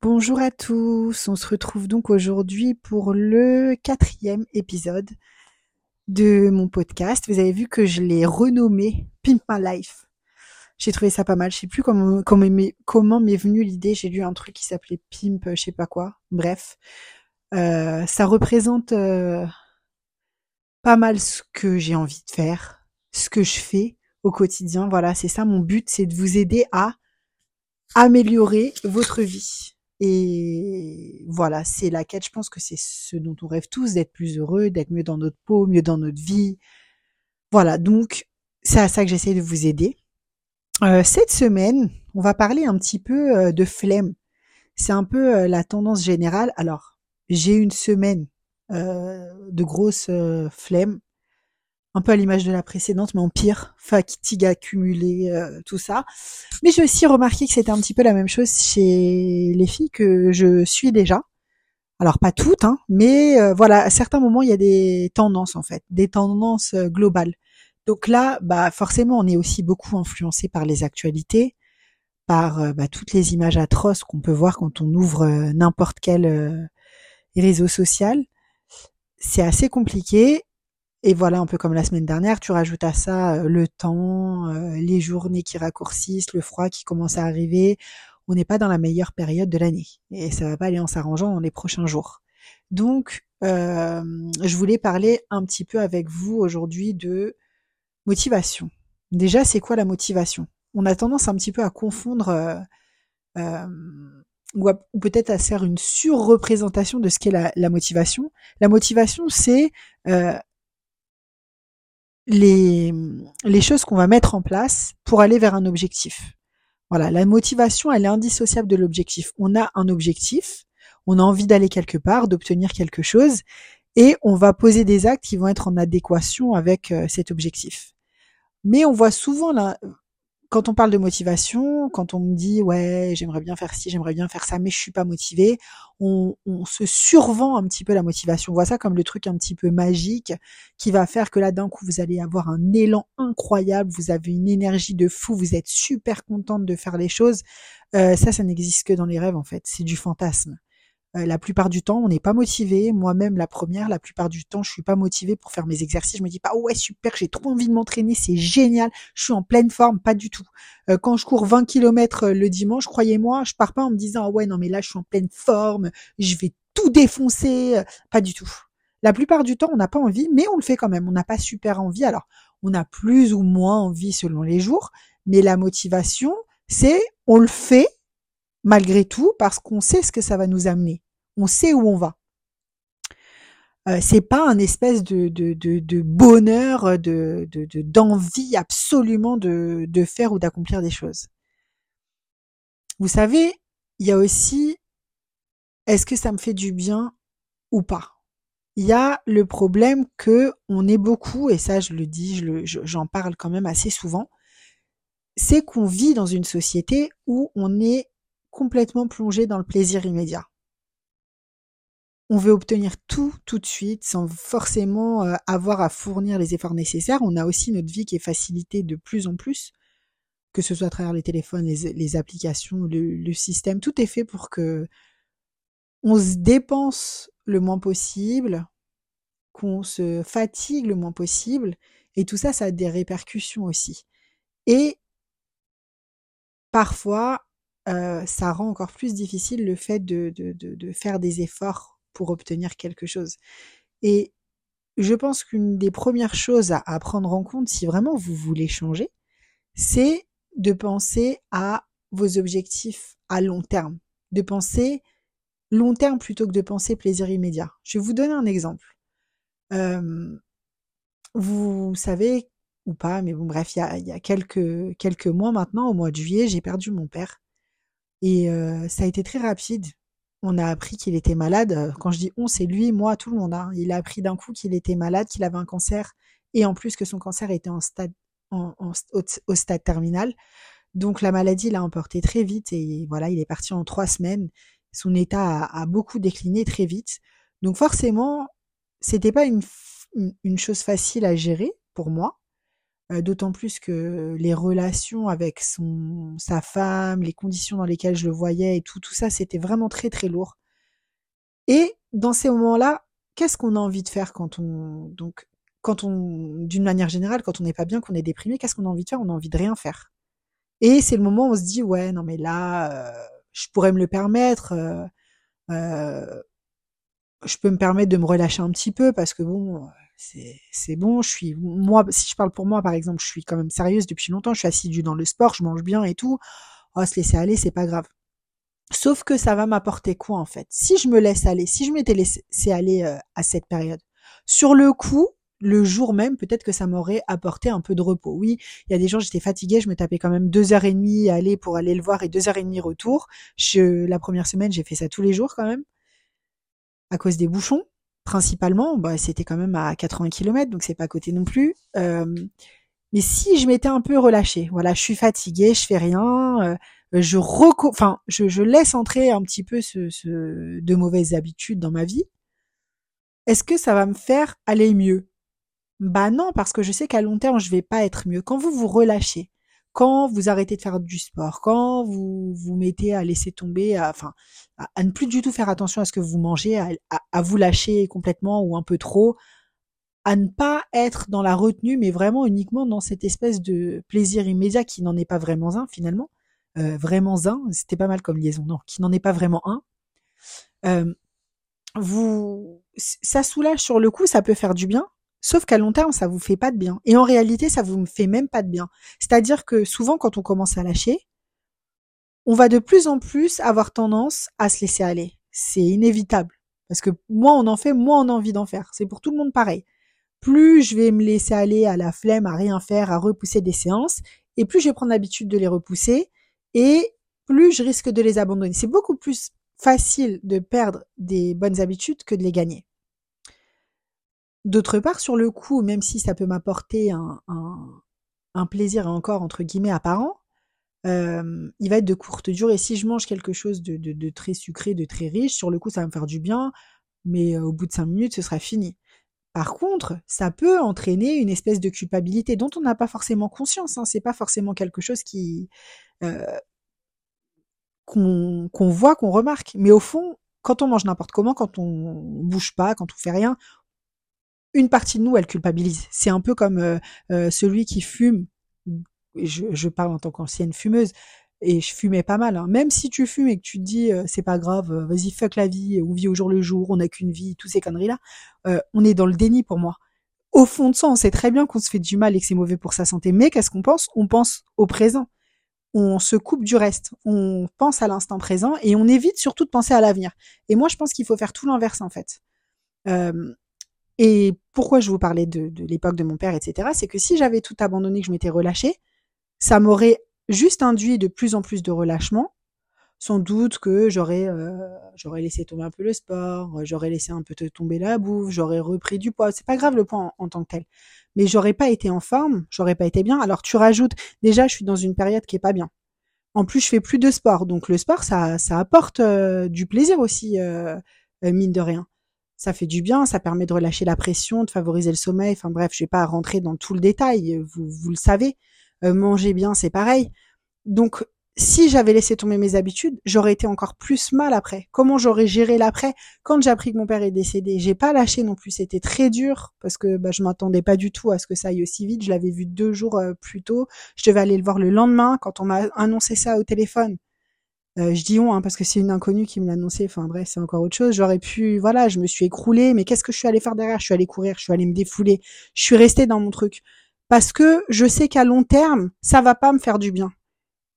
Bonjour à tous, on se retrouve donc aujourd'hui pour le quatrième épisode de mon podcast. Vous avez vu que je l'ai renommé Pimp My Life. J'ai trouvé ça pas mal. Je sais plus comment comment m'est, venue l'idée. J'ai lu un truc qui s'appelait Pimp, je sais pas quoi. Bref, euh, ça représente euh, pas mal ce que j'ai envie de faire, ce que je fais au quotidien. Voilà, c'est ça mon but, c'est de vous aider à améliorer votre vie. Et voilà, c'est la quête. Je pense que c'est ce dont on rêve tous, d'être plus heureux, d'être mieux dans notre peau, mieux dans notre vie. Voilà, donc c'est à ça que j'essaie de vous aider. Euh, cette semaine, on va parler un petit peu euh, de flemme. C'est un peu euh, la tendance générale. Alors, j'ai une semaine de grosse flemme un peu à l'image de la précédente, mais en pire, fatigue accumulée, euh, tout ça. Mais j'ai aussi remarqué que c'était un petit peu la même chose chez les filles que je suis déjà. Alors pas toutes, hein, mais euh, voilà, à certains moments il y a des tendances en fait, des tendances euh, globales. Donc là, bah forcément, on est aussi beaucoup influencé par les actualités, par bah, toutes les images atroces qu'on peut voir quand on ouvre n'importe quel réseau social. C'est assez compliqué et voilà, un peu comme la semaine dernière, tu rajoutes à ça euh, le temps, euh, les journées qui raccourcissent, le froid qui commence à arriver. On n'est pas dans la meilleure période de l'année et ça va pas aller en s'arrangeant dans les prochains jours. Donc, euh, je voulais parler un petit peu avec vous aujourd'hui de motivation. Déjà, c'est quoi la motivation? On a tendance un petit peu à confondre ou, peut-être à faire une surreprésentation de ce qu'est la, la, motivation. La motivation, c'est les, les choses qu'on va mettre en place pour aller vers un objectif. Voilà, la motivation, elle est indissociable de l'objectif. On a un objectif, on a envie d'aller quelque part, d'obtenir quelque chose, et on va poser des actes qui vont être en adéquation avec euh, cet objectif. Mais on voit souvent là, quand on parle de motivation, quand on me dit ouais j'aimerais bien faire ci, j'aimerais bien faire ça, mais je suis pas motivé, on, se survend un petit peu la motivation. On voit ça comme le truc un petit peu magique qui va faire que là d'un coup vous allez avoir un élan incroyable, vous avez une énergie de fou, vous êtes super contente de faire les choses. Euh, ça, ça n'existe que dans les rêves en fait, c'est du fantasme. Euh, la plupart du temps, on n'est pas motivé. Moi-même, la première, la plupart du temps, je suis pas motivée pour faire mes exercices. Je me dis pas, ouais, super, j'ai trop envie de m'entraîner, c'est génial, je suis en pleine forme, pas du tout. Euh, quand je cours 20 km euh, le dimanche, croyez-moi, je pars pas en me disant, ah ouais, non, mais là, je suis en pleine forme, je vais tout défoncer, pas du tout. La plupart du temps, on n'a pas envie, mais on le fait quand même. On n'a pas super envie. Alors, on a plus ou moins envie selon les jours, mais la motivation, c'est on le fait malgré tout parce qu'on sait ce que ça va nous amener. On sait où on va. Euh, c'est pas un espèce de, bonheur, de, d'envie absolument de, de faire ou d'accomplir des choses. Vous savez, il y a aussi est-ce que ça me fait du bien ou pas? Il y a le problème que on est beaucoup, et ça je le dis, j'en parle quand même assez souvent, c'est qu'on vit dans une société où on est complètement plongé dans le plaisir immédiat. On veut obtenir tout tout de suite sans forcément euh, avoir à fournir les efforts nécessaires. On a aussi notre vie qui est facilitée de plus en plus, que ce soit à travers les téléphones, les, applications, le, système. Tout est fait pour que on se dépense le moins possible, qu'on se fatigue le moins possible. Et tout ça, ça a des répercussions aussi. Et parfois, euh, ça rend encore plus difficile le fait de, de, de, faire des efforts pour obtenir quelque chose. Et je pense qu'une des premières choses à, à, prendre en compte si vraiment vous voulez changer, c'est de penser à vos objectifs à long terme, de penser long terme plutôt que de penser plaisir immédiat. Je vais vous donner un exemple. Euh, vous savez ou pas, mais bon bref, il y a, il y a quelques, quelques mois maintenant, au mois de juillet, j'ai perdu mon père. Et ça a été très rapide. On a appris qu'il était malade. Quand je dis on, c'est lui, moi, tout le monde. Hein. Il a appris d'un coup qu'il était malade, qu'il avait un cancer, et en plus que son cancer était en stade, en, au, stade terminal. Donc la maladie l'a emporté très vite et voilà, il est parti en trois semaines. Son état a, a beaucoup décliné très vite. Donc forcément, c'était pas une, une chose facile à gérer pour moi. D'autant plus que les relations avec son sa femme, les conditions dans lesquelles je le voyais et tout, tout ça, c'était vraiment très très lourd. Et dans ces moments-là, qu'est-ce qu'on a envie de faire quand on donc quand on d'une manière générale, quand on n'est pas bien, qu'on est déprimé, qu'est-ce qu'on a envie de faire? On a envie de rien faire. Et c'est le moment où on se dit ouais non mais là je pourrais me le permettre. Je peux me permettre de me relâcher un petit peu parce que bon, c'est bon. Je suis moi, si je parle pour moi par exemple, je suis quand même sérieuse depuis longtemps. Je suis assidue dans le sport, je mange bien et tout. Oh, se laisser aller, c'est pas grave. Sauf que ça va m'apporter quoi en fait? Si je me laisse aller, si je m'étais laissé aller euh, à cette période, sur le coup, le jour même, peut-être que ça m'aurait apporté un peu de repos. Oui, il y a des jours, j'étais fatiguée, je me tapais quand même deux heures et demie à aller pour aller le voir et deux heures et demie retour. Je, la première semaine, j'ai fait ça tous les jours quand même, à cause des bouchons, principalement. Bah, c'était quand même à 80 km, donc c'est pas à côté non plus. Euh, mais si je m'étais un peu relâchée, voilà, je suis fatiguée, je fais rien, euh, je reco enfin, je, laisse entrer un petit peu ce, de mauvaises habitudes dans ma vie. Est-ce que ça va me faire aller mieux? Bah non, parce que je sais qu'à long terme, je vais pas être mieux. Quand vous vous relâchez, quand vous arrêtez de faire du sport, quand vous vous mettez à laisser tomber, enfin, à, ne plus du tout faire attention à ce que vous mangez, à, vous lâcher complètement ou un peu trop, à ne pas être dans la retenue, mais vraiment uniquement dans cette espèce de plaisir immédiat qui n'en est pas vraiment un finalement, euh, vraiment un, c'était pas mal comme liaison, non, qui n'en est pas vraiment un. Euh, vous, ça soulage sur le coup, ça peut faire du bien, Sauf qu'à long terme, ça vous fait pas de bien. Et en réalité, ça vous fait même pas de bien. C'est-à-dire que souvent, quand on commence à lâcher, on va de plus en plus avoir tendance à se laisser aller. C'est inévitable. Parce que moins on en fait, moins on a envie d'en faire. C'est pour tout le monde pareil. Plus je vais me laisser aller à la flemme, à rien faire, à repousser des séances, et plus je vais prendre l'habitude de les repousser, et plus je risque de les abandonner. C'est beaucoup plus facile de perdre des bonnes habitudes que de les gagner. D'autre part, sur le coup, même si ça peut m'apporter un, un, plaisir encore entre guillemets apparent, il va être de courte durée. Si je mange quelque chose de, très sucré, de très riche, sur le coup, ça va me faire du bien, mais au bout de cinq minutes, ce sera fini. Par contre, ça peut entraîner une espèce de culpabilité dont on n'a pas forcément conscience. Hein. C'est pas forcément quelque chose qui qu'on voit, qu'on remarque. Mais au fond, quand on mange n'importe comment, quand on bouge pas, quand on fait rien, une partie de nous, elle culpabilise. C'est un peu comme celui qui fume. Je, parle en tant qu'ancienne fumeuse et je fumais pas mal. Hein. Même si tu fumes et que tu te dis euh, c'est pas grave, vas-y fuck la vie, ou vit au jour le jour, on n'a qu'une vie, tous ces conneries là, on est dans le déni pour moi. Au fond de ça, on sait très bien qu'on se fait du mal et que c'est mauvais pour sa santé. Mais qu'est-ce qu'on pense? On pense au présent. On se coupe du reste. On pense à l'instant présent et on évite surtout de penser à l'avenir. Et moi, je pense qu'il faut faire tout l'inverse en fait. Euh, et pourquoi je vous parlais de, de l'époque de mon père, etc., c'est que si j'avais tout abandonné, que je m'étais relâchée, ça m'aurait juste induit de plus en plus de relâchement. Sans doute que j'aurais euh, j'aurais laissé tomber un peu le sport, j'aurais laissé un peu tomber la bouffe, j'aurais repris du poids. C'est pas grave le poids en, tant que tel, mais j'aurais pas été en forme, j'aurais pas été bien. Alors tu rajoutes déjà, je suis dans une période qui est pas bien. En plus, je fais plus de sport, donc le sport ça ça apporte euh, du plaisir aussi, euh, mine de rien ça fait du bien, ça permet de relâcher la pression, de favoriser le sommeil. Enfin bref, je vais pas rentrer dans tout le détail, vous, vous le savez. Euh, manger bien, c'est pareil. Donc, si j'avais laissé tomber mes habitudes, j'aurais été encore plus mal après. Comment j'aurais géré l'après? Quand j'ai appris que mon père est décédé, j'ai pas lâché non plus. C'était très dur parce que bah, je m'attendais pas du tout à ce que ça aille aussi vite. Je l'avais vu deux jours euh, plus tôt. Je devais aller le voir le lendemain. Quand on m'a annoncé ça au téléphone, euh, je dis on hein, parce que c'est une inconnue qui me l'a annoncé. Enfin bref, c'est encore autre chose. J'aurais pu, voilà, je me suis écroulée, mais qu'est-ce que je suis allée faire derrière? Je suis allée courir, je suis allée me défouler, je suis restée dans mon truc parce que je sais qu'à long terme, ça va pas me faire du bien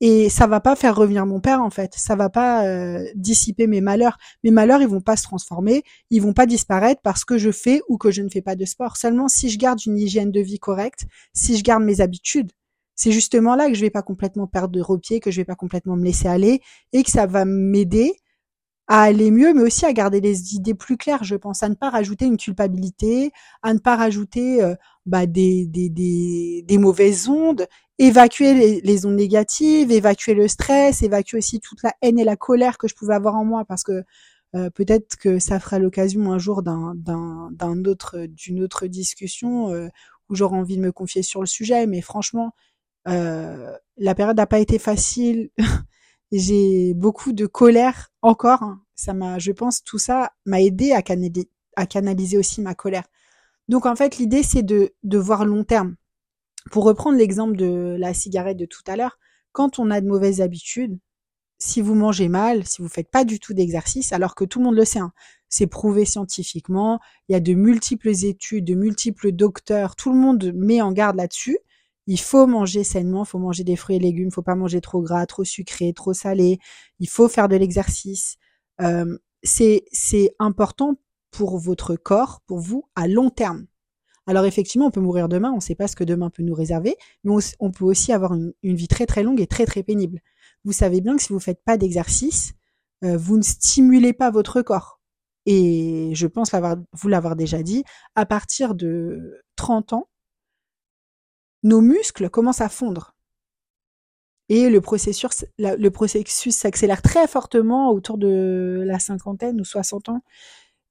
et ça va pas faire revenir mon père en fait. Ça va pas euh, dissiper mes malheurs. Mes malheurs, ils vont pas se transformer, ils vont pas disparaître parce que je fais ou que je ne fais pas de sport. Seulement si je garde une hygiène de vie correcte, si je garde mes habitudes, c'est justement là que je vais pas complètement perdre de repied, que je vais pas complètement me laisser aller et que ça va m'aider à aller mieux, mais aussi à garder les idées plus claires, je pense, à ne pas rajouter une culpabilité, à ne pas rajouter euh, bah, des, des, des, des, mauvaises ondes, évacuer les, les, ondes négatives, évacuer le stress, évacuer aussi toute la haine et la colère que je pouvais avoir en moi, parce que euh, peut-être que ça fera l'occasion un jour d'un, d'un, d'un autre, d'une autre discussion euh, où j'aurai envie de me confier sur le sujet, mais franchement, euh, la période n'a pas été facile. J'ai beaucoup de colère encore. Hein. Ça m'a, je pense, tout ça m'a aidé à canaliser, à canaliser aussi ma colère. Donc en fait, l'idée c'est de, de voir long terme. Pour reprendre l'exemple de la cigarette de tout à l'heure, quand on a de mauvaises habitudes, si vous mangez mal, si vous faites pas du tout d'exercice, alors que tout le monde le sait, hein, c'est prouvé scientifiquement, il y a de multiples études, de multiples docteurs, tout le monde met en garde là-dessus. Il faut manger sainement, il faut manger des fruits et légumes, il faut pas manger trop gras, trop sucré, trop salé. Il faut faire de l'exercice. Euh, c'est important pour votre corps, pour vous, à long terme. Alors effectivement, on peut mourir demain, on ne sait pas ce que demain peut nous réserver, mais on, peut aussi avoir une, vie très très longue et très très pénible. Vous savez bien que si vous ne faites pas d'exercice, euh, vous ne stimulez pas votre corps. Et je pense vous l'avoir déjà dit, à partir de 30 ans, nos muscles commencent à fondre. Et le processus, s'accélère très fortement autour de la cinquantaine ou 60 ans.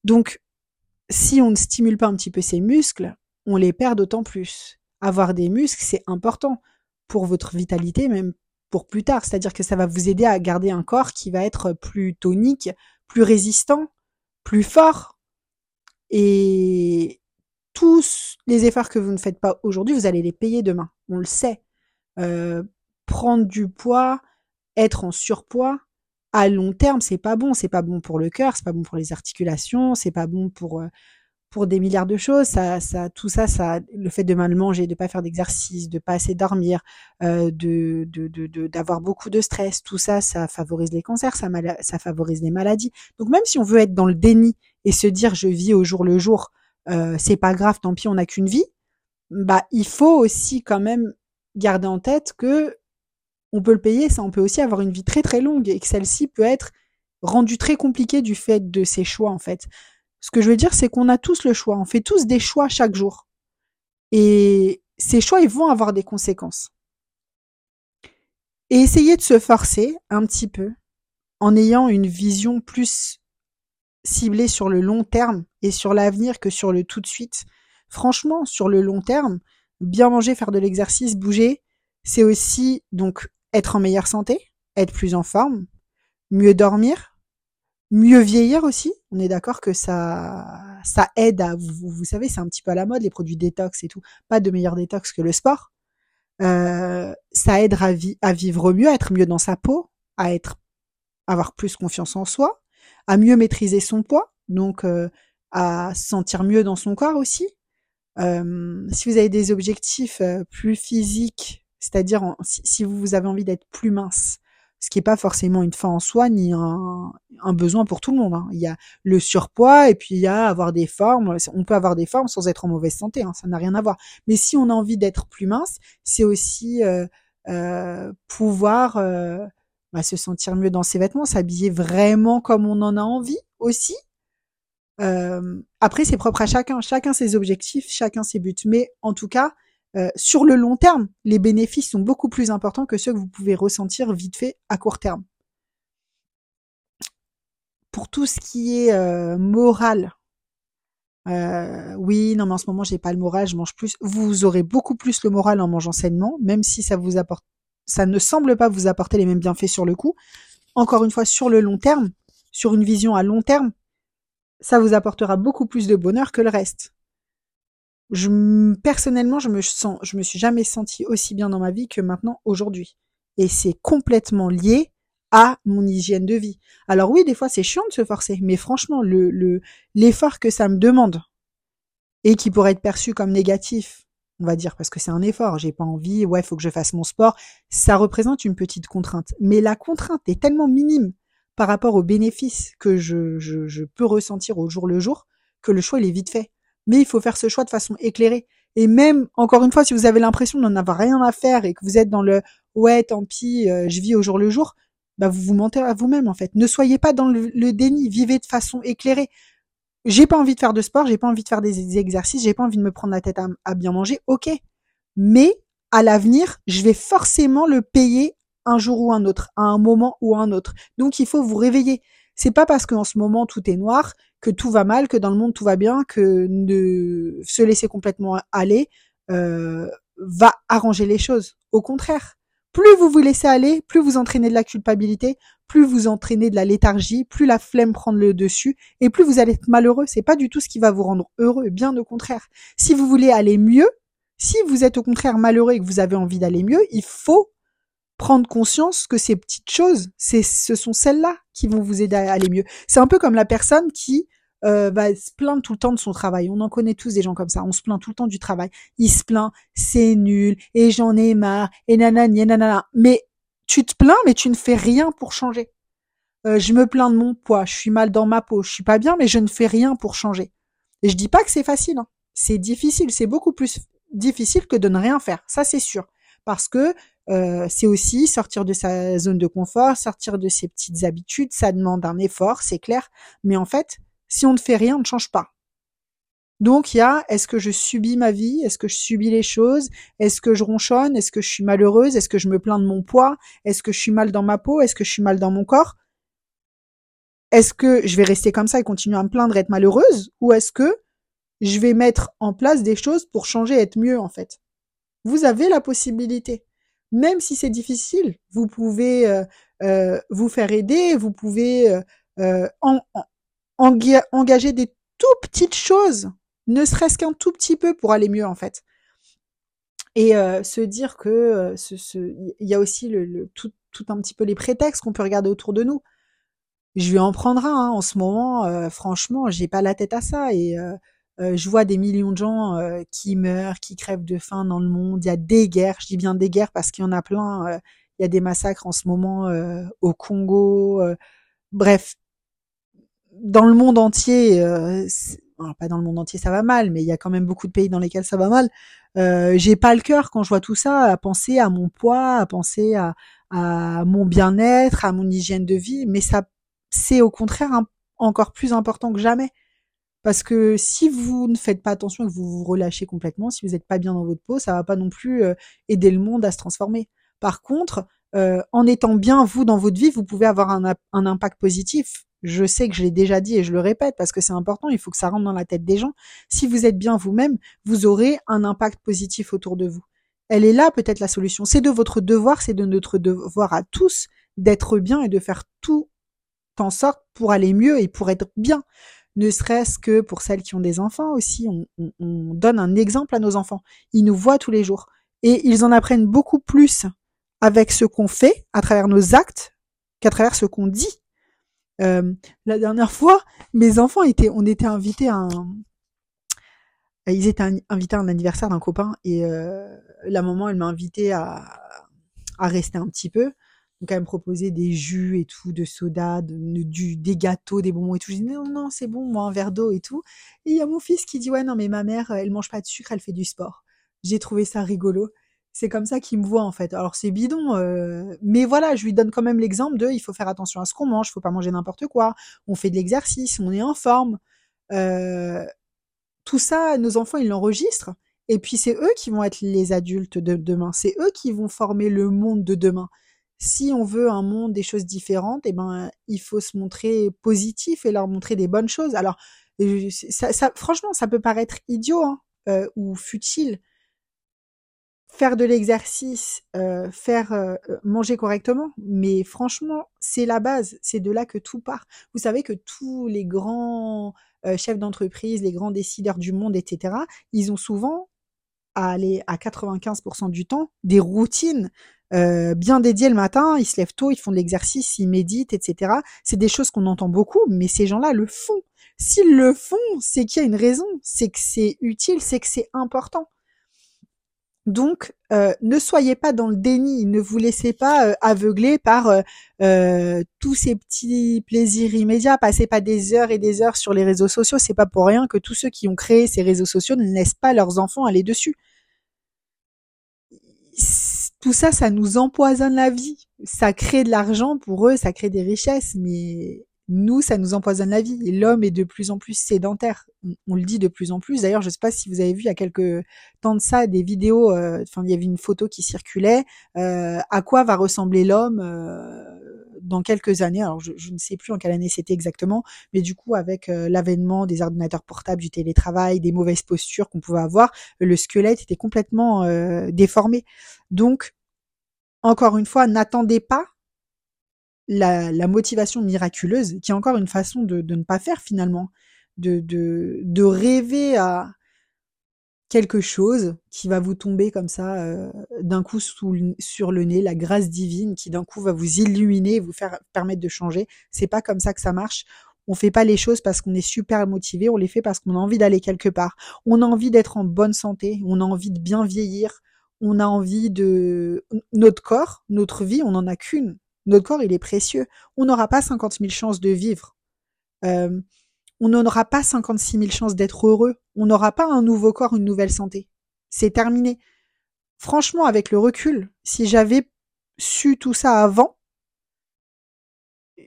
Donc, si on ne stimule pas un petit peu ces muscles, on les perd d'autant plus. Avoir des muscles, c'est important pour votre vitalité, même pour plus tard. C'est-à-dire que ça va vous aider à garder un corps qui va être plus tonique, plus résistant, plus fort. Et tous les efforts que vous ne faites pas aujourd'hui, vous allez les payer demain. On le sait. Euh, prendre du poids, être en surpoids, à long terme, c'est pas bon. C'est pas bon pour le cœur, c'est pas bon pour les articulations, c'est pas bon pour euh, pour des milliards de choses. Ça, ça, tout ça, ça, le fait de mal manger, de pas faire d'exercice, de pas assez dormir, euh, de d'avoir beaucoup de stress, tout ça, ça favorise les cancers, ça, ça favorise les maladies. Donc même si on veut être dans le déni et se dire je vis au jour le jour, euh, c'est pas grave, tant pis, on n'a qu'une vie. Bah, il faut aussi quand même garder en tête que on peut le payer, ça, on peut aussi avoir une vie très très longue et que celle-ci peut être rendue très compliquée du fait de ses choix en fait. Ce que je veux dire, c'est qu'on a tous le choix, on fait tous des choix chaque jour. Et ces choix, ils vont avoir des conséquences. Et essayer de se forcer un petit peu en ayant une vision plus ciblée sur le long terme et sur l'avenir que sur le tout de suite. Franchement, sur le long terme, bien manger, faire de l'exercice, bouger, c'est aussi donc être en meilleure santé, être plus en forme, mieux dormir, mieux vieillir aussi. On est d'accord que ça, ça aide à, vous, vous savez, c'est un petit peu à la mode, les produits détox et tout. Pas de meilleur détox que le sport. Euh, ça aide à, à, vivre mieux, à être mieux dans sa peau, à être, avoir plus confiance en soi, à mieux maîtriser son poids, donc euh, à se sentir mieux dans son corps aussi. Euh, si vous avez des objectifs euh, plus physiques c'est-à-dire si, vous avez envie d'être plus mince, ce qui n'est pas forcément une fin en soi ni un, besoin pour tout le monde. Hein. Il y a le surpoids et puis il y a avoir des formes. On peut avoir des formes sans être en mauvaise santé, hein, ça n'a rien à voir. Mais si on a envie d'être plus mince, c'est aussi euh, euh, pouvoir euh, bah, se sentir mieux dans ses vêtements, s'habiller vraiment comme on en a envie aussi. après, c'est propre à chacun, chacun ses objectifs, chacun ses buts. Mais en tout cas, euh, sur le long terme, les bénéfices sont beaucoup plus importants que ceux que vous pouvez ressentir vite fait à court terme. Pour tout ce qui est euh, moral, euh, oui, non, mais en ce moment j'ai pas le moral, je mange plus. Vous aurez beaucoup plus le moral en mangeant sainement, même si ça vous apporte, ça ne semble pas vous apporter les mêmes bienfaits sur le coup. Encore une fois, sur le long terme, sur une vision à long terme, ça vous apportera beaucoup plus de bonheur que le reste je, personnellement, je me sens, je me suis jamais senti aussi bien dans ma vie que maintenant aujourd'hui. Et c'est complètement lié à mon hygiène de vie. Alors oui, des fois c'est chiant de se forcer, mais franchement, le, l'effort que ça me demande et qui pourrait être perçu comme négatif, on va dire parce que c'est un effort, j'ai pas envie, ouais, faut que je fasse mon sport, ça représente une petite contrainte. Mais la contrainte est tellement minime par rapport aux bénéfices que je, je, peux ressentir au jour le jour que le choix il est vite fait mais il faut faire ce choix de façon éclairée. Et même, encore une fois, si vous avez l'impression d'en avoir rien à faire et que vous êtes dans le ouais, tant pis, euh, je vis au jour le jour, bah vous vous mentez à vous-même en fait. Ne soyez pas dans le, déni, vivez de façon éclairée. J'ai pas envie de faire de sport, j'ai pas envie de faire des, exercices, j'ai pas envie de me prendre la tête à bien manger, ok. Mais à l'avenir, je vais forcément le payer un jour ou un autre, à un moment ou un autre. Donc il faut vous réveiller. C'est pas parce qu'en ce moment tout est noir que tout va mal, que dans le monde tout va bien, que de se laisser complètement aller, va arranger les choses. Au contraire, plus vous vous laissez aller, plus vous entraînez de la culpabilité, plus vous entraînez de la léthargie, plus la flemme prend le dessus, et plus vous allez être malheureux. C'est pas du tout ce qui va vous rendre heureux, bien au contraire. Si vous voulez aller mieux, si vous êtes au contraire malheureux et que vous avez envie d'aller mieux, il faut prendre conscience que ces petites choses, ce sont celles-là qui vont vous aider à aller mieux. C'est un peu comme la personne qui euh, va se plaindre tout le temps de son travail. On en connaît tous des gens comme ça. On se plaint tout le temps du travail. Il se plaint, c'est nul, et j'en ai marre, et nanani, nanana. Mais tu te plains, mais tu ne fais rien pour changer. Euh, je me plains de mon poids, je suis mal dans ma peau, je suis pas bien, mais je ne fais rien pour changer. Et je dis pas que c'est facile. Hein. C'est difficile. C'est beaucoup plus difficile que de ne rien faire. Ça, c'est sûr. Parce que euh, c'est aussi sortir de sa zone de confort, sortir de ses petites habitudes. Ça demande un effort, c'est clair. Mais en fait, si on ne fait rien, on ne change pas. Donc il y a est-ce que je subis ma vie? Est-ce que je subis les choses? Est-ce que je ronchonne? Est-ce que je suis malheureuse? Est-ce que je me plains de mon poids? Est-ce que je suis mal dans ma peau? Est-ce que je suis mal dans mon corps? Est-ce que je vais rester comme ça et continuer à me plaindre et être malheureuse? Ou est-ce que je vais mettre en place des choses pour changer et être mieux en fait? Vous avez la possibilité. Même si c'est difficile, vous pouvez euh, euh, vous faire aider, vous pouvez euh, en, engager des tout petites choses, ne serait-ce qu'un tout petit peu pour aller mieux en fait. Et euh, se dire que euh, ce, il y a aussi tout, un petit peu les prétextes qu'on peut regarder autour de nous. Je vais en prendre un hein. en ce moment. Euh, franchement, j'ai pas la tête à ça et je vois des millions de gens qui meurent, qui crèvent de faim dans le monde. Il y a des guerres. Je dis bien des guerres parce qu'il y en a plein. il y a des massacres en ce moment au Congo. bref, dans le monde entier, euh, pas dans le monde entier ça va mal, mais il y a quand même beaucoup de pays dans lesquels ça va mal. Euh, j'ai pas le cœur quand je vois tout ça à penser à mon poids, à penser à, à mon bien-être, à mon hygiène de vie, mais ça c'est au contraire encore plus important que jamais. Parce que si vous ne faites pas attention et que vous vous relâchez complètement, si vous n'êtes pas bien dans votre peau, ça va pas non plus euh, aider le monde à se transformer. Par contre, euh, en étant bien vous dans votre vie, vous pouvez avoir un, un impact positif je sais que je l'ai déjà dit et je le répète parce que c'est important, il faut que ça rentre dans la tête des gens. Si vous êtes bien vous-même, vous aurez un impact positif autour de vous. Elle est là peut-être la solution. C'est de votre devoir, c'est de notre devoir à tous d'être bien et de faire tout en sorte pour aller mieux et pour être bien. Ne serait-ce que pour celles qui ont des enfants aussi, on, on donne un exemple à nos enfants. Ils nous voient tous les jours et ils en apprennent beaucoup plus avec ce qu'on fait, à travers nos actes, qu'à travers ce qu'on dit euh, la dernière fois, mes enfants étaient, on était invités à un, ils étaient invités à un anniversaire d'un copain et euh, la maman, elle m'a invité à, à rester un petit peu. Donc elle me proposait des jus et tout, de soda, de, des gâteaux, des bonbons et tout. Je dis non, non, c'est bon, moi un verre d'eau et tout. Et il y a mon fils qui dit ouais non mais ma mère, elle mange pas de sucre, elle fait du sport. J'ai trouvé ça rigolo c'est comme ça qu'il me voit en fait. Alors c'est bidon, euh, mais voilà, je lui donne quand même l'exemple de il faut faire attention à ce qu'on mange, il faut pas manger n'importe quoi, on fait de l'exercice, on est en forme. Euh, tout ça, nos enfants ils l'enregistrent, et puis c'est eux qui vont être les adultes de demain, c'est eux qui vont former le monde de demain. Si on veut un monde des choses différentes, eh ben il faut se montrer positif et leur montrer des bonnes choses. Alors ça, franchement, ça peut paraître idiot hein, euh, ou futile faire de l'exercice, euh, faire euh, manger correctement, mais franchement, c'est la base, c'est de là que tout part. Vous savez que tous les grands euh, chefs d'entreprise, les grands décideurs du monde, etc., ils ont souvent, à aller à 95% du temps, des routines bien dédiées le matin, ils se lèvent tôt, ils font de l'exercice, ils méditent, etc. C'est des choses qu'on entend beaucoup, mais ces gens-là le font. S'ils le font, c'est qu'il y a une raison, c'est que c'est utile, c'est que c'est important. Donc, euh, ne soyez pas dans le déni, ne vous laissez pas euh, aveugler par euh, tous ces petits plaisirs immédiats. Passez pas des heures et des heures sur les réseaux sociaux. C'est pas pour rien que tous ceux qui ont créé ces réseaux sociaux ne laissent pas leurs enfants aller dessus. Tout ça, ça nous empoisonne la vie. Ça crée de l'argent pour eux, ça crée des richesses, mais nous, ça nous empoisonne la vie. L'homme est de plus en plus sédentaire. On, le dit de plus en plus. D'ailleurs, je ne sais pas si vous avez vu il y a quelques temps de ça des vidéos. Euh, enfin, il y avait une photo qui circulait. Euh, à quoi va ressembler l'homme euh, dans quelques années. Alors je, je, ne sais plus en quelle année c'était exactement, mais du coup avec l'avènement des ordinateurs portables, du télétravail, des mauvaises postures qu'on pouvait avoir, le squelette était complètement déformé. Donc encore une fois, n'attendez pas la, motivation miraculeuse, qui est encore une façon de, ne pas faire finalement, de, de, rêver à quelque chose qui va vous tomber comme ça euh, d'un coup sur le nez, la grâce divine qui d'un coup va vous illuminer, vous faire permettre de changer. C'est pas comme ça que ça marche. On fait pas les choses parce qu'on est super motivé, on les fait parce qu'on a envie d'aller quelque part. On a envie d'être en bonne santé, on a envie de bien vieillir, on a envie de notre corps, notre vie, on n'en a qu'une. Notre corps, il est précieux. On n'aura pas 50 000 chances de vivre. Euh, on n'aura pas 56 000 chances d'être heureux. On n'aura pas un nouveau corps, une nouvelle santé. C'est terminé. Franchement, avec le recul, si j'avais su tout ça avant,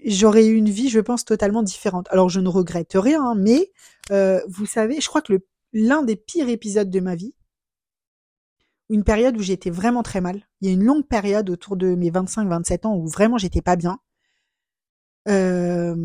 j'aurais eu une vie, je pense, totalement différente. Alors, je ne regrette rien, mais euh, vous savez, je crois que l'un des pires épisodes de ma vie, une période où j'étais vraiment très mal. Il y a une longue période autour de mes 25-27 ans où vraiment j'étais pas bien. Euh,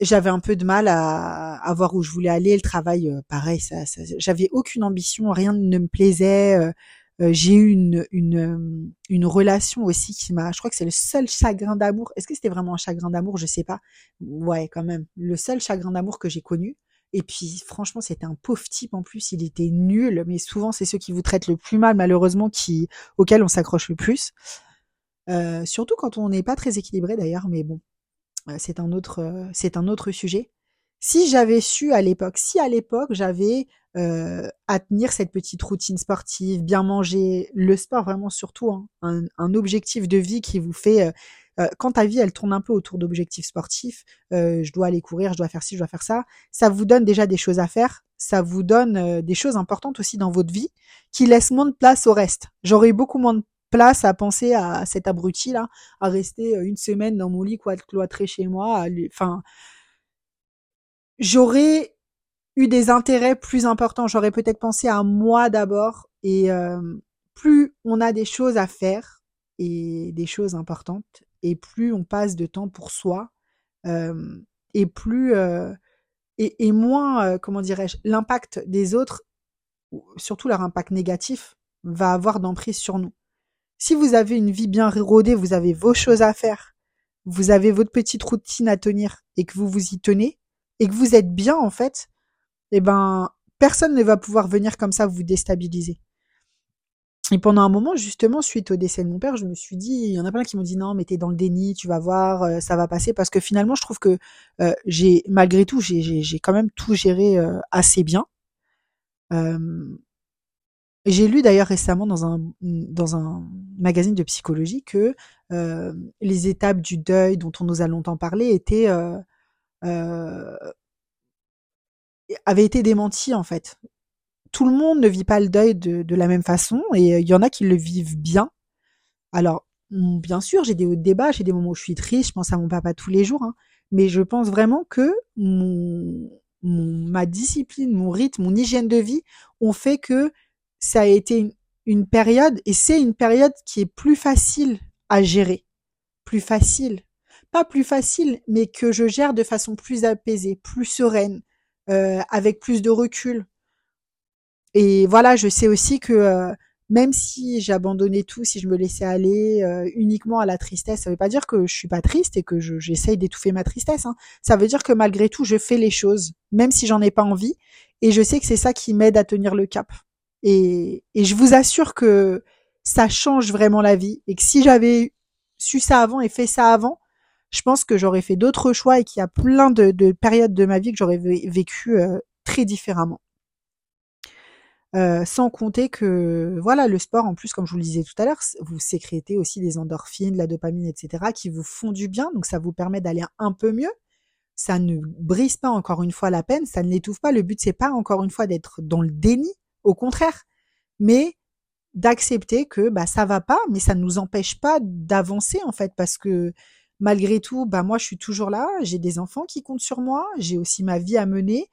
j'avais un peu de mal à, à, voir où je voulais aller. Le travail, euh, pareil, ça, ça j'avais aucune ambition, rien ne me plaisait. Euh, euh j'ai eu une, une, une relation aussi qui m'a, je crois que c'est le seul chagrin d'amour. Est-ce que c'était vraiment un chagrin d'amour? Je sais pas. Ouais, quand même, le seul chagrin d'amour que j'ai connu. Et puis, franchement, c'était un pauvre type en plus. Il était nul, mais souvent, c'est ceux qui vous traitent le plus mal, malheureusement, qui, auxquels on s'accroche le plus. Euh, surtout quand on n'est pas très équilibré d'ailleurs, mais bon, euh, c'est un autre, euh, c'est un autre sujet. Si j'avais su à l'époque, si à l'époque j'avais à tenir cette petite routine sportive, bien manger, le sport vraiment surtout, hein, un, objectif de vie qui vous fait, euh, quand ta vie elle tourne un peu autour d'objectifs sportifs, euh, je dois aller courir, je dois faire ci, je dois faire ça, ça vous donne déjà des choses à faire, ça vous donne des choses importantes aussi dans votre vie qui laissent moins de place au reste. J'aurais beaucoup moins de place à penser à cet abruti là, à rester euh, une semaine dans mon lit cloîtré chez moi. Enfin, j'aurais eu des intérêts plus importants. J'aurais peut-être pensé à moi d'abord. Et euh, plus on a des choses à faire et des choses importantes, et plus on passe de temps pour soi, et plus et, et, moins, comment dirais-je, l'impact des autres, surtout leur impact négatif, va avoir d'emprise sur nous. Si vous avez une vie bien rodée, vous avez vos choses à faire, vous avez votre petite routine à tenir et que vous vous y tenez et que vous êtes bien en fait, eh ben personne ne va pouvoir venir comme ça vous déstabiliser. Et pendant un moment, justement, suite au décès de mon père, je me suis dit, il y en a plein qui m'ont dit non, mais t'es dans le déni, tu vas voir, euh, ça va passer, parce que finalement, je trouve que euh, j'ai, malgré tout, j'ai quand même tout géré euh, assez bien. J'ai lu d'ailleurs récemment dans un, dans un magazine de psychologie que les étapes du deuil dont on nous a longtemps parlé avaient été démenties en fait. Tout le monde ne vit pas le deuil de, la même façon et il y en a qui le vivent bien. Alors bien sûr, j'ai des hauts débats, j'ai des moments où je suis triste, je pense à mon papa tous les jours, hein, mais je pense vraiment que mon, ma discipline, mon rythme, mon hygiène de vie ont fait que ça a été une, période, et c'est une période qui est plus facile à gérer. Plus facile. Pas plus facile, mais que je gère de façon plus apaisée, plus sereine, euh, avec plus de recul. Et voilà, je sais aussi que euh, même si j'abandonnais tout, si je me laissais aller euh, uniquement à la tristesse, ça veut pas dire que je suis pas triste et que j'essaye d'étouffer ma tristesse. Hein. Ça veut dire que malgré tout, je fais les choses, même si j'en ai pas envie. Et je sais que c'est ça qui m'aide à tenir le cap. Et, et je vous assure que ça change vraiment la vie et que si j'avais su ça avant et fait ça avant, je pense que j'aurais fait d'autres choix et qu'il y a plein de, de, périodes de ma vie que j'aurais vécu euh, très différemment. Sans compter que voilà le sport en plus comme je vous le disais tout à l'heure vous sécrétez aussi des endorphines la dopamine etc qui vous font du bien. Donc ça vous permet d'aller un peu mieux. Ça ne brise pas encore une fois la peine. Ça ne l'étouffe pas. Le but c'est pas encore une fois d'être dans le déni. Au contraire, mais d'accepter que bah ça va pas, mais ça ne nous empêche pas d'avancer en fait, parce que malgré tout, bah moi je suis toujours là, j'ai des enfants qui comptent sur moi, j'ai aussi ma vie à mener.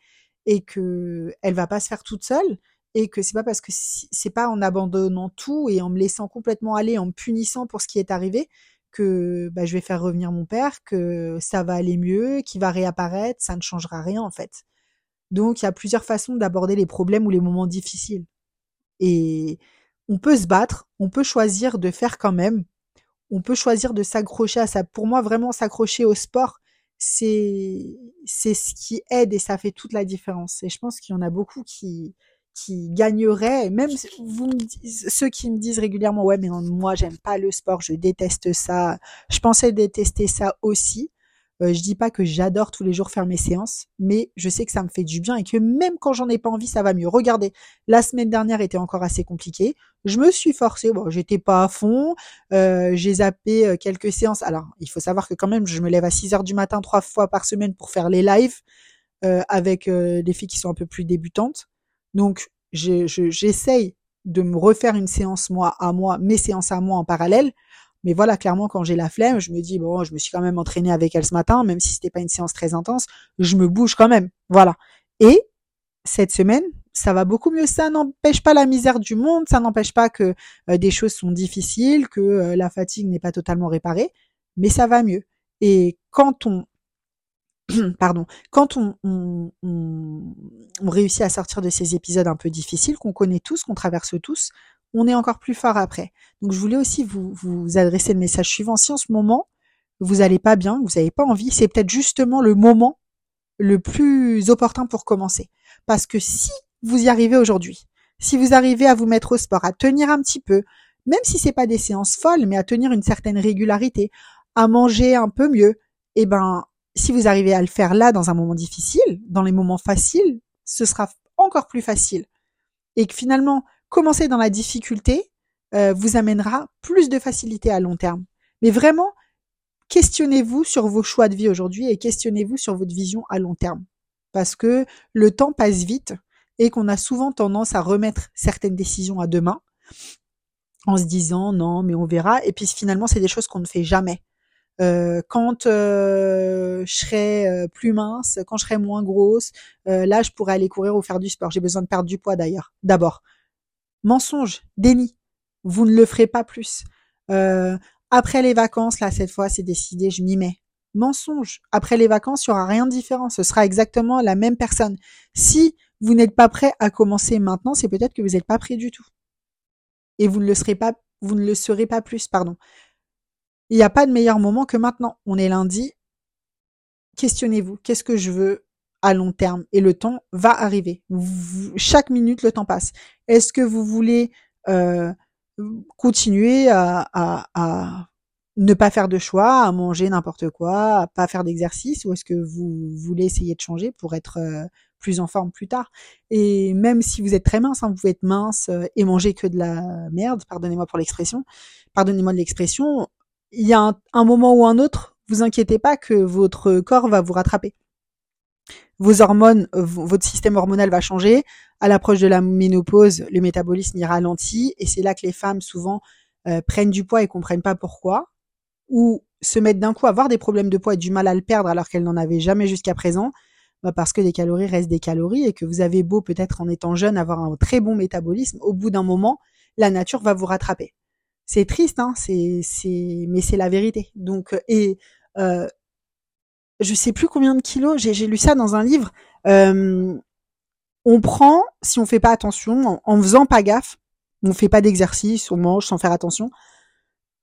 Et que elle va pas se faire toute seule et que c'est pas parce que c'est pas en abandonnant tout et en me laissant complètement aller, en me punissant pour ce qui est arrivé que bah, je vais faire revenir mon père, que ça va aller mieux, qu'il va réapparaître, ça ne changera rien en fait. Donc il y a plusieurs façons d'aborder les problèmes ou les moments difficiles. Et on peut se battre, on peut choisir de faire quand même, on peut choisir de s'accrocher à ça. Pour moi, vraiment s'accrocher au sport, c'est ce qui aide et ça fait toute la différence. Et je pense qu'il y en a beaucoup qui qui gagneraient, même vous ceux qui me disent régulièrement ouais mais moi j'aime pas le sport, je déteste ça. Je pensais détester ça aussi. Euh, je dis pas que j'adore tous les jours faire mes séances, mais je sais que ça me fait du bien et que même quand j'en ai pas envie, ça va mieux. Regardez, la semaine dernière était encore assez compliquée. Je me suis forcée, bon, j'étais pas à fond, euh, j'ai zappé euh, quelques séances. Alors, il faut savoir que quand même, je me lève à 6 heures du matin trois fois par semaine pour faire les lives avec des filles qui sont un peu plus débutantes. Donc, j'essaye de me refaire une séance moi à moi, mes séances à moi en parallèle. Mais voilà, clairement, quand j'ai la flemme, je me dis, bon, je me suis quand même entraînée avec elle ce matin, même si c'était pas une séance très intense, je me bouge quand même. Voilà. Et cette semaine, ça va beaucoup mieux. Ça n'empêche pas la misère du monde, ça n'empêche pas que euh, des choses sont difficiles, que euh, la fatigue n'est pas totalement réparée, mais ça va mieux. Et quand on pardon, quand on, réussit à sortir de ces épisodes un peu difficiles, qu'on connaît tous, qu'on traverse tous, on est encore plus fort après. Donc je voulais aussi vous, vous adresser le message suivant. Si en ce moment, vous allez pas bien, vous n'avez pas envie, c'est peut-être justement le moment le plus opportun pour commencer. Parce que si vous y arrivez aujourd'hui, si vous arrivez à vous mettre au sport, à tenir un petit peu, même si c'est pas des séances folles, mais à tenir une certaine régularité, à manger un peu mieux, eh ben, si vous arrivez à le faire là dans un moment difficile, dans les moments faciles, ce sera encore plus facile. Et que finalement, commencer dans la difficulté euh, vous amènera plus de facilité à long terme. Mais vraiment, questionnez-vous sur vos choix de vie aujourd'hui et questionnez-vous sur votre vision à long terme. Parce que le temps passe vite et qu'on a souvent tendance à remettre certaines décisions à demain en se disant non mais on verra et puis finalement c'est des choses qu'on ne fait jamais. Euh, quand euh, je serai plus mince, quand je serai moins grosse, là je pourrais aller courir ou faire du sport. J'ai besoin de perdre du poids d'ailleurs. D'abord, Mensonge, déni. Vous ne le ferez pas plus. Euh, après les vacances, là, cette fois, c'est décidé, je m'y mets. Mensonge. Après les vacances, il n'y aura rien de différent. Ce sera exactement la même personne. Si vous n'êtes pas prêt à commencer maintenant, c'est peut-être que vous n'êtes pas prêt du tout. Et vous ne le serez pas, vous ne le serez pas plus, pardon. Il n'y a pas de meilleur moment que maintenant. On est lundi. Questionnez-vous. Qu'est-ce que je veux? à long terme? Et le temps va arriver. chaque minute, le temps passe. Est-ce que vous voulez euh, continuer à, ne pas faire de choix, à manger n'importe quoi, à pas faire d'exercice, ou est-ce que vous voulez essayer de changer pour être euh, plus en forme plus tard? Et même si vous êtes très mince, hein, vous pouvez être mince euh, et manger que de la merde, pardonnez-moi pour l'expression, pardonnez-moi de l'expression, il y a un, moment ou un autre, vous inquiétez pas que votre corps va vous rattraper vos hormones, votre système hormonal va changer. À l'approche de la ménopause, le métabolisme y ralentit et c'est là que les femmes souvent euh, prennent du poids et comprennent pas pourquoi, ou se mettent d'un coup à avoir des problèmes de poids et du mal à le perdre alors qu'elles n'en avaient jamais jusqu'à présent, bah parce que les calories restent des calories et que vous avez beau peut-être en étant jeune avoir un très bon métabolisme, au bout d'un moment, la nature va vous rattraper. C'est triste, hein, c'est, c'est, mais c'est la vérité. Donc, euh, et euh, je sais plus combien de kilos, j'ai lu ça dans un livre. On prend, si on fait pas attention, en, faisant pas gaffe, on fait pas d'exercice, on mange sans faire attention,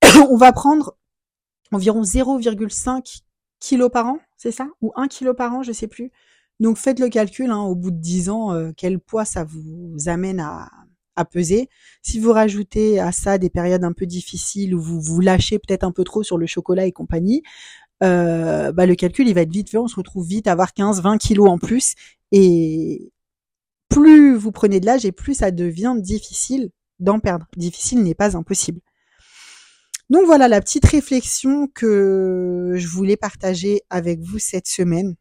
on va prendre environ 0,5 kilos par an, c'est ça? Ou 1 kilo par an, je sais plus. Donc faites le calcul, hein, au bout de 10 ans, euh, quel poids ça vous amène à, à peser. Si vous rajoutez à ça des périodes un peu difficiles où vous vous lâchez peut-être un peu trop sur le chocolat et compagnie, euh, bah, le calcul il va être vite fait, on se retrouve vite à avoir 15-20 kilos en plus et plus vous prenez de l'âge et plus ça devient difficile d'en perdre. Difficile n'est pas impossible. Donc voilà la petite réflexion que je voulais partager avec vous cette semaine.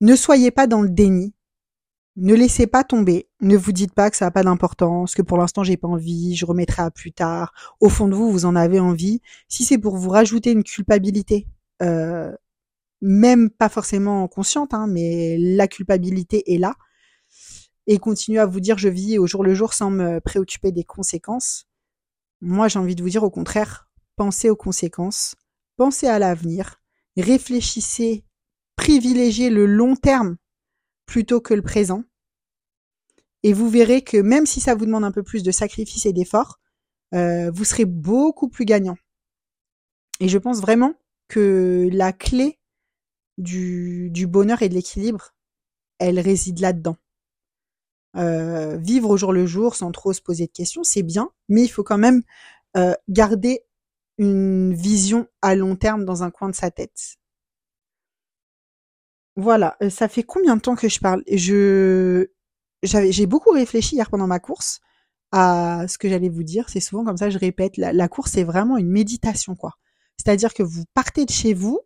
Ne soyez pas dans le déni. Ne laissez pas tomber. Ne vous dites pas que ça n'a pas d'importance, que pour l'instant j'ai pas envie, je remettrai à plus tard. Au fond de vous, vous en avez envie. Si c'est pour vous rajouter une culpabilité, euh, même pas forcément consciente, hein, mais la culpabilité est là, et continuer à vous dire je vis au jour le jour sans me préoccuper des conséquences. Moi, j'ai envie de vous dire au contraire, pensez aux conséquences, pensez à l'avenir, réfléchissez, privilégiez le long terme plutôt que le présent. Et vous verrez que même si ça vous demande un peu plus de sacrifice et d'effort, euh, vous serez beaucoup plus gagnant. Et je pense vraiment que la clé du, du bonheur et de l'équilibre, elle réside là-dedans. Euh, vivre au jour le jour sans trop se poser de questions, c'est bien, mais il faut quand même euh, garder une vision à long terme dans un coin de sa tête. Voilà, euh, ça fait combien de temps que je parle? Je j'avais j'ai beaucoup réfléchi hier pendant ma course à ce que j'allais vous dire. C'est souvent comme ça, je répète, la, course c'est vraiment une méditation quoi. C'est-à-dire que vous partez de chez vous,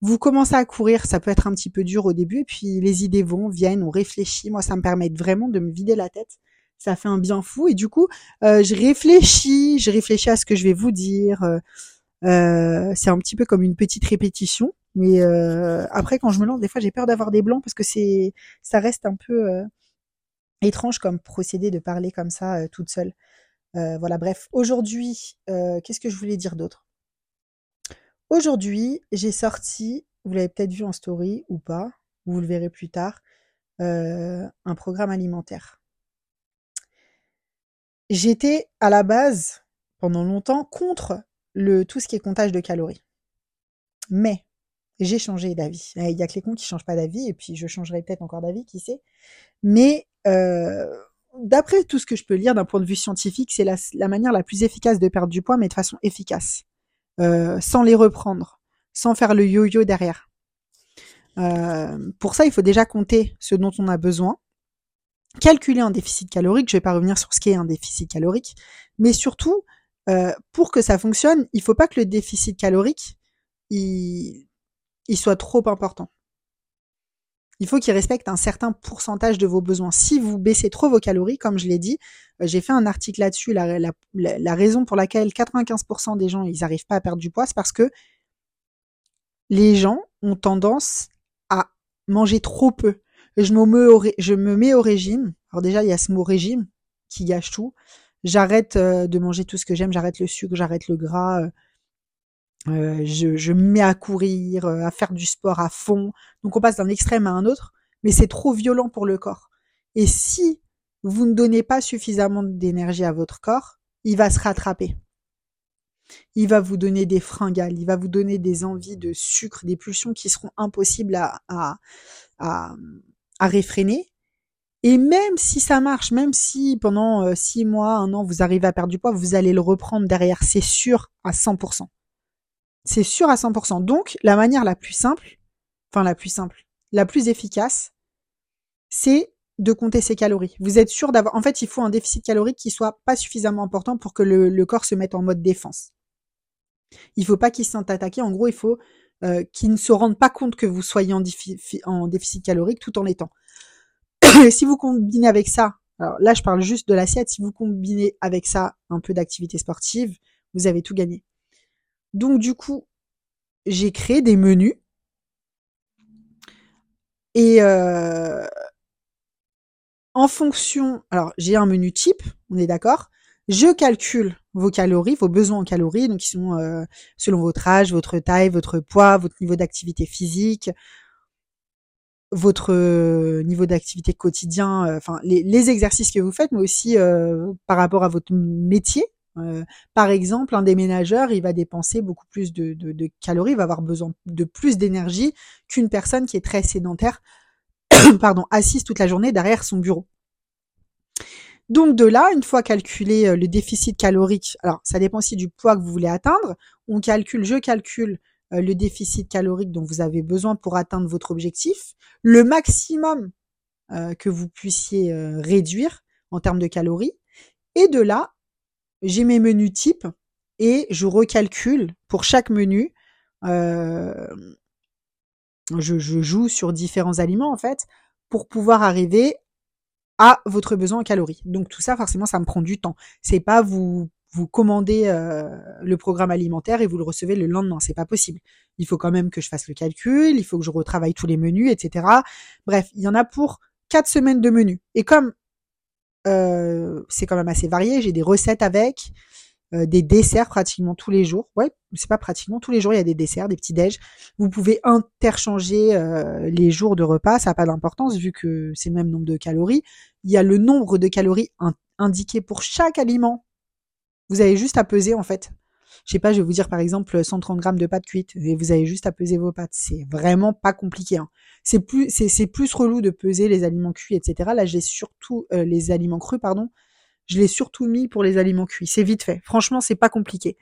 vous commencez à courir, ça peut être un petit peu dur au début, et puis les idées vont, viennent, on réfléchit. Moi, ça me permet vraiment de me vider la tête. Ça fait un bien fou. Et du coup, euh, je réfléchis, je réfléchis à ce que je vais vous dire. Euh c'est un petit peu comme une petite répétition. Mais euh, après, quand je me lance, des fois, j'ai peur d'avoir des blancs parce que c'est, ça reste un peu euh, étrange comme procédé de parler comme ça toute seule. voilà, bref. Aujourd'hui, qu'est-ce que je voulais dire d'autre? Aujourd'hui, j'ai sorti, vous l'avez peut-être vu en story ou pas, vous le verrez plus tard, euh, un programme alimentaire. J'étais à la base, pendant longtemps, contre le, tout ce qui est comptage de calories. Mais j'ai changé d'avis. Il y a que les cons qui changent pas d'avis, et puis je changerai peut-être encore d'avis, qui sait. Mais euh, d'après tout ce que je peux lire d'un point de vue scientifique, c'est la, manière la plus efficace de perdre du poids, mais de façon efficace. Euh, sans les reprendre, sans faire le yo-yo derrière. Euh, pour ça, il faut déjà compter ce dont on a besoin, calculer un déficit calorique. Je vais pas revenir sur ce qu'est un déficit calorique, mais surtout, pour que ça fonctionne, il faut pas que le déficit calorique il, il soit trop important il faut qu'il respecte un certain pourcentage de vos besoins. Si vous baissez trop vos calories, comme je l'ai dit, euh, j'ai fait un article là-dessus, la, raison pour laquelle 95% des gens, ils n'arrivent pas à perdre du poids, c'est parce que les gens ont tendance à manger trop peu. Je me, mets au, régime. Alors déjà, il y a ce mot régime qui gâche tout. J'arrête euh, de manger tout ce que j'aime, j'arrête le sucre, j'arrête le gras, euh, je, je, me mets à courir, euh, à faire du sport à fond. Donc on passe d'un extrême à un autre, mais c'est trop violent pour le corps. Et si vous ne donnez pas suffisamment d'énergie à votre corps, il va se rattraper. Il va vous donner des fringales, il va vous donner des envies de sucre, des pulsions qui seront impossibles à, à, à, à réfréner. Et même si ça marche, même si pendant euh, six mois, un an, vous arrivez à perdre du poids, vous allez le reprendre derrière, c'est sûr, à 100%. C'est sûr à 100%. Donc, la manière la plus simple, enfin la plus simple, la plus efficace, c'est de compter ses calories. Vous êtes sûr d'avoir... En fait, il faut un déficit calorique qui soit pas suffisamment important pour que le, corps se mette en mode défense. Il faut pas qu'il se sente attaqué. En gros, il faut euh, qu'il ne se rende pas compte que vous soyez en, en déficit calorique tout en l'étant. si vous combinez avec ça, alors là, je parle juste de l'assiette, si vous combinez avec ça un peu d'activité sportive, vous avez tout gagné. Donc du coup, j'ai créé des menus. Et euh, en fonction, alors j'ai un menu type, on est d'accord. Je calcule vos calories, vos besoins en calories, donc qui sont euh, selon votre âge, votre taille, votre poids, votre niveau d'activité physique, votre euh, niveau d'activité quotidien, enfin les, les, exercices que vous faites, mais aussi par rapport à votre métier, euh, par exemple, un déménageur, il va dépenser beaucoup plus de, calories, il va avoir besoin de plus d'énergie qu'une personne qui est très sédentaire, assise toute la journée derrière son bureau. Donc de là, une fois calculé euh, le déficit calorique, alors ça dépend aussi du poids que vous voulez atteindre, on calcule, je calcule euh, le déficit calorique dont vous avez besoin pour atteindre votre objectif, le maximum que vous puissiez réduire en termes de calories, et de là, j'ai mes menus types et je recalcule pour chaque menu. Euh, je, joue sur différents aliments en fait pour pouvoir arriver à votre besoin en calories. Donc tout ça, forcément, ça me prend du temps. C'est pas vous vous commandez euh, le programme alimentaire et vous le recevez le lendemain. C'est pas possible. Il faut quand même que je fasse le calcul, il faut que je retravaille tous les menus, etc. Bref, il y en a pour quatre semaines de menus. Et comme euh, c'est quand même assez varié. J'ai des recettes avec. euh, des desserts pratiquement tous les jours. Ouais, c'est pas pratiquement tous les jours, il y a des desserts, des petits déj. Vous pouvez interchanger euh, les jours de repas, ça n'a pas d'importance vu que c'est le même nombre de calories. Il y a le nombre de calories indiqué pour chaque aliment. Vous avez juste à peser en fait. Je sais pas, je vais vous dire par exemple 130 grammes de pâtes cuites et vous avez juste à peser vos pâtes. C'est vraiment pas compliqué. Hein. C'est plus, c'est, plus relou de peser les aliments cuits, etc. Là, j'ai surtout euh, les aliments crus, pardon. Je l'ai surtout mis pour les aliments cuits. C'est vite fait. Franchement, c'est pas compliqué.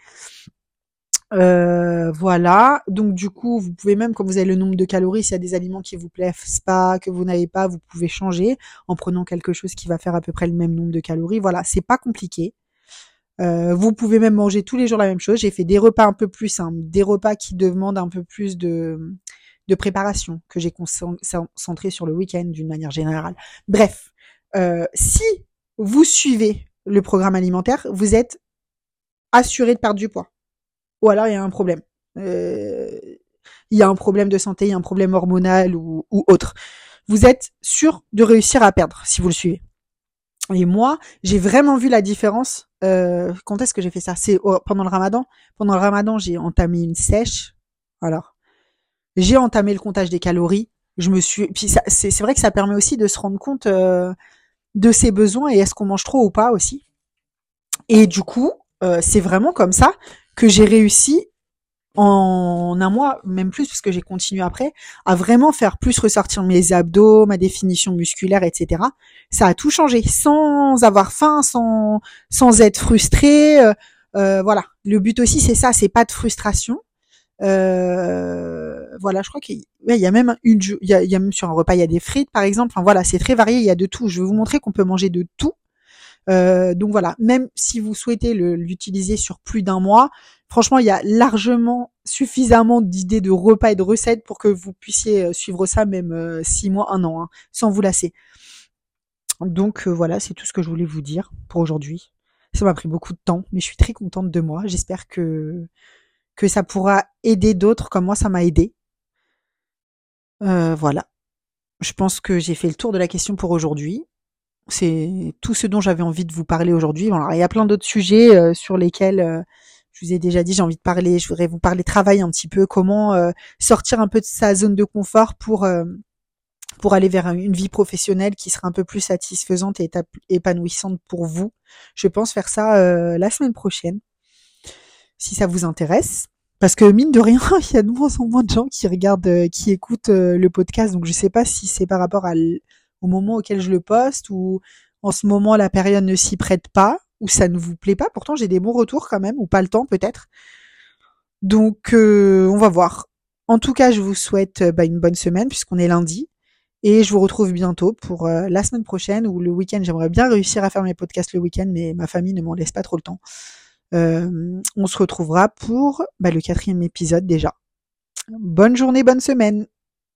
Euh, voilà. Donc du coup, vous pouvez même, quand vous avez le nombre de calories, s'il y a des aliments qui vous plaisent pas, que vous n'avez pas, vous pouvez changer en prenant quelque chose qui va faire à peu près le même nombre de calories. Voilà, c'est pas compliqué. Euh, vous pouvez même manger tous les jours la même chose. J'ai fait des repas un peu plus simples, des repas qui demandent un peu plus de, de préparation, que j'ai concentré sur le week-end d'une manière générale. Bref, euh, si vous suivez le programme alimentaire, vous êtes assuré de perdre du poids. Ou alors il y a un problème. Euh, il y a un problème de santé, il y a un problème hormonal ou, ou autre. Vous êtes sûr de réussir à perdre si vous le suivez. Et moi, j'ai vraiment vu la différence. Euh, quand est-ce que j'ai fait ça? C'est pendant le Ramadan. Pendant le Ramadan, j'ai entamé une sèche. Alors, j'ai entamé le comptage des calories. Je me suis. Puis c'est vrai que ça permet aussi de se rendre compte euh, de ses besoins et est-ce qu'on mange trop ou pas aussi. Et du coup, euh, c'est vraiment comme ça que j'ai réussi en un mois, même plus, parce que j'ai continué après, à vraiment faire plus ressortir mes abdos, ma définition musculaire, etc. Ça a tout changé, sans avoir faim, sans sans être frustré. Euh, euh, voilà. Le but aussi, c'est ça, c'est pas de frustration. Euh, voilà, je crois qu'il y a même une, il y a, y a même sur un repas, il y a des frites, par exemple. Enfin voilà, c'est très varié, il y a de tout. Je vais vous montrer qu'on peut manger de tout. donc voilà, même si vous souhaitez l'utiliser sur plus d'un mois, Franchement, il y a largement suffisamment d'idées de repas et de recettes pour que vous puissiez euh, suivre ça même euh, six mois, un an, hein, sans vous lasser. Donc euh, voilà, c'est tout ce que je voulais vous dire pour aujourd'hui. Ça m'a pris beaucoup de temps, mais je suis très contente de moi. J'espère que que ça pourra aider d'autres comme moi ça m'a aidé. voilà. Je pense que j'ai fait le tour de la question pour aujourd'hui. C'est tout ce dont j'avais envie de vous parler aujourd'hui. il y a plein d'autres sujets sur lesquels je vous ai déjà dit, j'ai envie de parler, je voudrais vous parler travail un petit peu, comment euh, sortir un peu de sa zone de confort pour euh, pour aller vers une vie professionnelle qui sera un peu plus satisfaisante et épanouissante pour vous. Je pense faire ça euh, la semaine prochaine, si ça vous intéresse. Parce que mine de rien, il y a de moins en moins de gens qui regardent, qui écoutent le podcast. Donc je sais pas si c'est par rapport au moment auquel je le poste ou en ce moment la période ne s'y prête pas ou ça ne vous plaît pas. Pourtant, j'ai des bons retours quand même, ou pas le temps peut-être. Donc, euh, on va voir. En tout cas, je vous souhaite euh, bah, une bonne semaine puisqu'on est lundi. Et je vous retrouve bientôt pour euh, la semaine prochaine ou le week-end. J'aimerais bien réussir à faire mes podcasts le week-end, mais ma famille ne m'en laisse pas trop le temps. on se retrouvera pour bah, le quatrième épisode déjà. Bonne journée, bonne semaine.